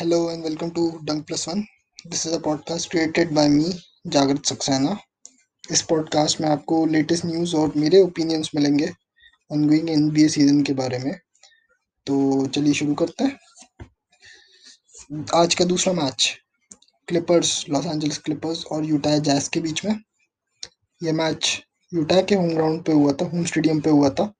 Hello and welcome to Dunk Plus One. This is a podcast created by me, जागृत सक्सेना इस podcast में आपको latest news और मेरे ओपिनियंस मिलेंगे ऑनगोइंग एन बी सीज़न के बारे में। तो चलिए शुरू करते हैं। आज का दूसरा match Clippers Los Angeles Clippers और यूटा जैस के बीच में। यह मैच यूटा के होम ग्राउंड पे हुआ था होम स्टेडियम पे हुआ था।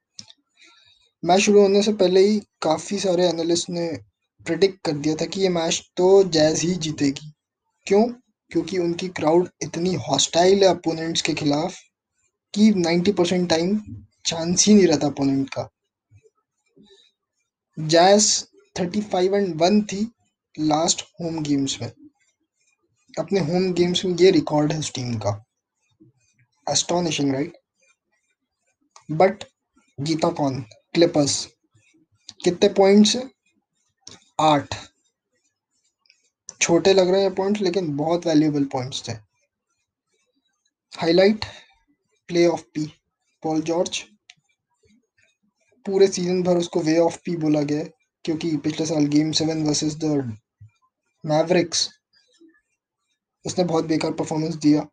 मैच शुरू होने से पहले ही काफ़ी सारे एनालिस्ट ने प्रिडिक्ट कर दिया था कि ये मैच तो जैज ही जीतेगी। क्यों? क्योंकि उनकी क्राउड इतनी हॉस्टाइल है अपोनेंट्स के खिलाफ कि 90 परसेंट टाइम चांस ही नहीं रहता अपोनेंट का। जैज 35 एंड वन थी लास्ट होम गेम्स में। अपने होम गेम्स में ये रिकॉर्ड है उस टीम का। एस्टोनिशिंग राइट बट जीता कौन? क्लिपर्स कितने पॉइंट्स आठ। छोटे लग रहे हैं पॉइंट्स लेकिन बहुत वैल्यूएबल पॉइंट्स थे। Highlight playoff P Paul George पूरे सीज़न भर उसको वे ऑफ़ पी बोला गया क्योंकि पिछले साल game seven versus the Mavericks उसने बहुत बेकार परफॉर्मेंस दिया।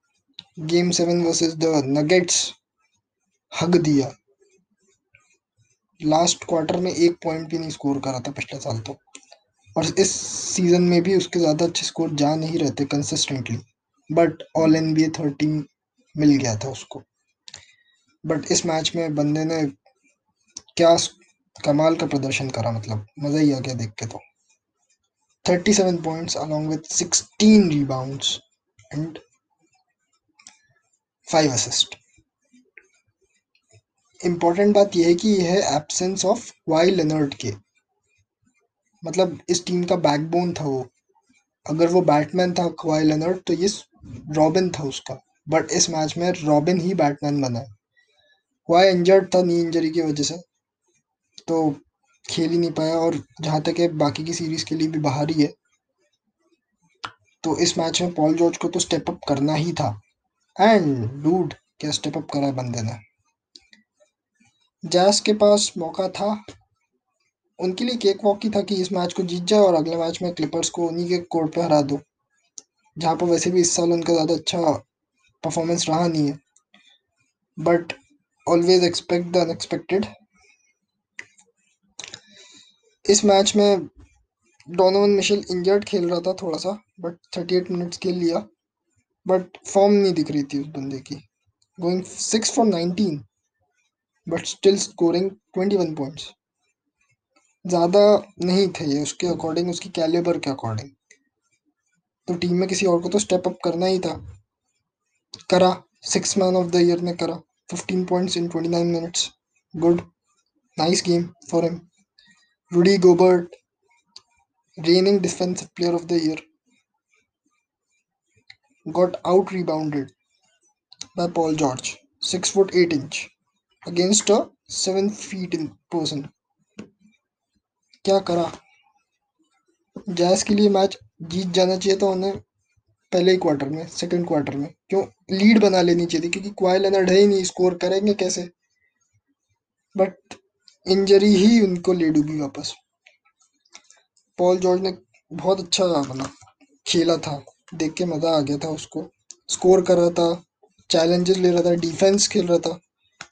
Game seven versus the Nuggets हग दिया। लास्ट क्वार्टर में एक पॉइंट भी नहीं स्कोर करा था पिछले साल तो। और इस सीज़न में भी उसके ज़्यादा अच्छे स्कोर जा नहीं रहते consistently but all N B thirty मिल गया था उसको। बट इस मैच में बंदे ने क्या कमाल का प्रदर्शन करा मतलब मज़ा ही आ गया देख के तो। Thirty seven points along with sixteen rebounds and five assist important बात यह है कि यह है एब्सेंस ऑफ़ वाई लेनर्ड के मतलब इस टीम का बैकबोन था वो। अगर वो बैटमैन था क्वाई लेनर्ड तो ये रॉबिन था उसका। बट इस मैच में रॉबिन ही बैटमैन बना है। इंजर्ड था नी इंजरी की वजह से। तो खेल ही नहीं पाया और जहाँ तक है, बाकी की सीरीज़ के लिए भी बाहर ही है। तो इस मैच में पॉल जॉर्ज को तो स्टेप अप करना ही था। एंड डूड क्या स्टेप अप करा है बंदे ने। जैस के पास मौका था। उनके लिए केक वॉक ही था कि इस मैच को जीत जाए और अगले मैच में क्लिपर्स को उन्हीं के कोर्ट पे हरा दो। जहाँ पर वैसे भी इस साल उनका ज़्यादा अच्छा परफॉर्मेंस रहा नहीं है। But always expect the unexpected इस मैच में डोनोवन मिशेल इंजर्ड खेल रहा था थोड़ा सा बट थर्टी एट मिनट्स खेल लिया। बट फॉर्म नहीं दिख रही थी उस बंदे की। Going six for nineteen but still scoring twenty one points ज़्यादा नहीं थे ये उसके अकॉर्डिंग उसकी कैलेबर के अकॉर्डिंग तो टीम में किसी और को तो स्टेप अप करना ही था। करा six man of the year ने करा। Fifteen points in twenty nine minutes good nice game for him Rudy Gobert reigning defensive player of the year got out rebounded by Paul George, six foot eight inch, against a seven feet in person. क्या करा? जैस के लिए match जीत जाना चाहिए था उन्हें पहले ही क्वार्टर में सेकंड क्वार्टर में। क्यों? लीड बना लेनी चाहिए थी, क्योंकि क्वाई लेनर्ड है ही नहीं स्कोर करेंगे कैसे? बट इंजरी ही उनको ले डूबी वापस। पॉल जॉर्ज ने बहुत अच्छा बना खेला था, देख के मज़ा आ गया था उसको। स्कोर कर रहा था चैलेंजेस ले रहा था डिफेंस खेल रहा था।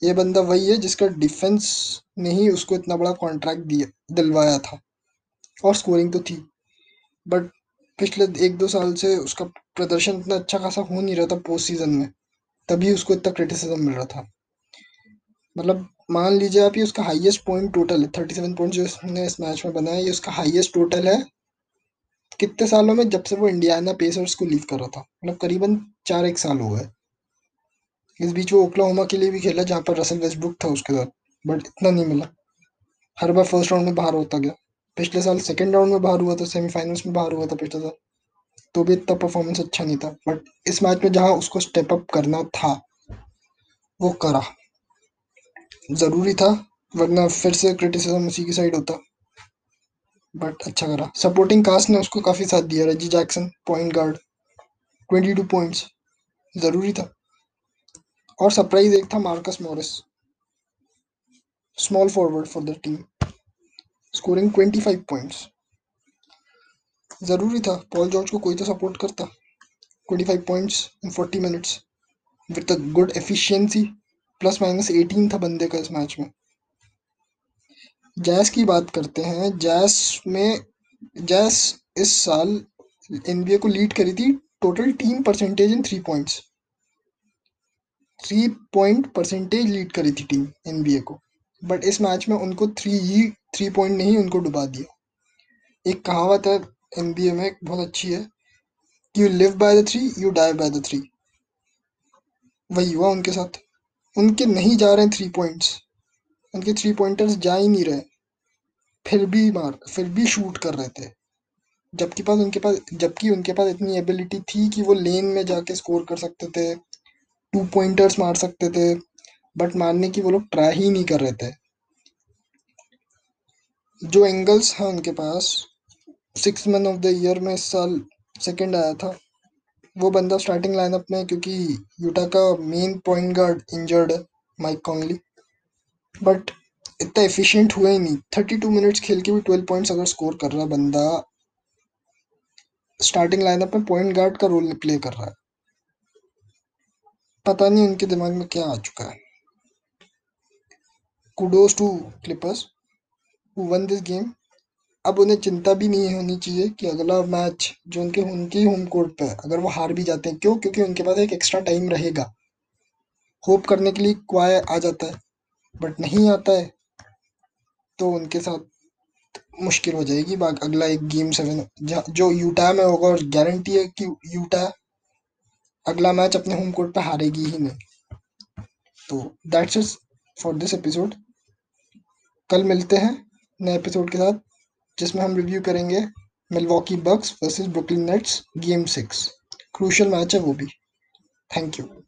ये बंदा वही है जिसका डिफेंस ने ही उसको इतना बड़ा कॉन्ट्रैक्ट दिया, दिलवाया था और स्कोरिंग तो थी। बट पिछले एक दो साल से उसका प्रदर्शन इतना अच्छा खासा हो नहीं रहा था पोस्ट सीज़न में, तभी उसको इतना क्रिटिसिज्म मिल रहा था। मतलब मान लीजिए आप, ये उसका हाईएस्ट पॉइंट टोटल है थर्टी सेवन पॉइंट जो उसने इस मैच में बनाया, ये उसका हाईएस्ट टोटल है कितने सालों में जब से वो इंडियाना पेसर्स को लीव कर रहा था मतलब करीबन चार एक साल हो गए। इस बीच वो ओक्लाहोमा के लिए भी खेला जहाँ पर रसल वेस्टब्रुक था उसके साथ बट इतना नहीं मिला। हर बार फ़र्स्ट राउंड में बाहर होता गया। पिछले साल सेकेंड राउंड में बाहर हुआ था सेमीफाइनल्स में बाहर हुआ था पिछले साल। तो भी इतना परफॉर्मेंस अच्छा नहीं था बट इस मैच में जहाँ उसको स्टेप अप करना था, वो करा। ज़रूरी था, वरना फिर से क्रिटिसिज्म उसी की साइड होता। बट अच्छा करा। सपोर्टिंग कास्ट ने उसको काफ़ी साथ दिया Reggie Jackson point guard twenty two points ज़रूरी था। और सरप्राइज़ एक था Marcus Morris. Small forward for the team scoring 25 points ज़रूरी था पॉल जॉर्ज को कोई तो सपोर्ट करता। 25 points in 40 minutes with a good efficiency plus minus 18 था बंदे का इस मैच में। जैस की बात करते हैं, जैस में, जैस इस साल एनबीए को लीड करी थी total team percentage in three points three point percentage lead करी थी टीम एनबीए को। बट इस मैच में उनको थ्री ही थ्री पॉइंट नहीं उनको डुबा दिया। एक कहावत है एनबीए में, बहुत अच्छी है you live by the three you die by the three वही हुआ उनके साथ। उनके नहीं जा रहे थ्री पॉइंट्स उनके थ्री पॉइंटर्स जा ही नहीं रहे। फिर भी मार, फिर भी शूट कर रहे थे। जबकि पास उनके पास, जबकि उनके पास इतनी एबिलिटी थी कि वो लेन में जाके स्कोर कर सकते थे। टू पॉइंटर्स मार सकते थे बट मारने की वो लोग ट्राई ही नहीं कर रहे थे। जो एंगल्स हैं उनके पास six man of the year में इस साल सेकंड आया था। वो बंदा स्टार्टिंग लाइनअप में क्योंकि यूटा का मेन पॉइंट गार्ड इंजर्ड है माइक कॉन्गली बट इतना एफिशिएंट हुआ ही नहीं। थर्टी टू मिनट्स खेल के भी ट्वेल्व पॉइंट्स अगर स्कोर कर रहा बंदा स्टार्टिंग लाइनअप में पॉइंट गार्ड का रोल प्ले कर रहा है। पता नहीं उनके दिमाग में क्या आ चुका है। Kudos to Clippers won this game अब उन्हें चिंता भी नहीं होनी चाहिए कि अगला मैच जो उनके, उनकी होम कोर्ट पे है, अगर वो हार भी जाते हैं, क्यों? क्योंकि उनके पास एक एक्स्ट्रा टाइम रहेगा। होप करने के लिए क्वाय आ जाता है बट नहीं आता है तो उनके साथ मुश्किल हो जाएगी बाकी अगला एक गेम सेवन जो यूटा में होगा और गारंटी है कि यूटा अगला मैच अपने होम कोर्ट पे हारेगी ही नहीं। तो that's it for this episode कल मिलते हैं नए एपिसोड के साथ, जिसमें हम रिव्यू करेंगे Milwaukee Bucks versus Brooklyn Nets game six crucial match है वो भी। Thank you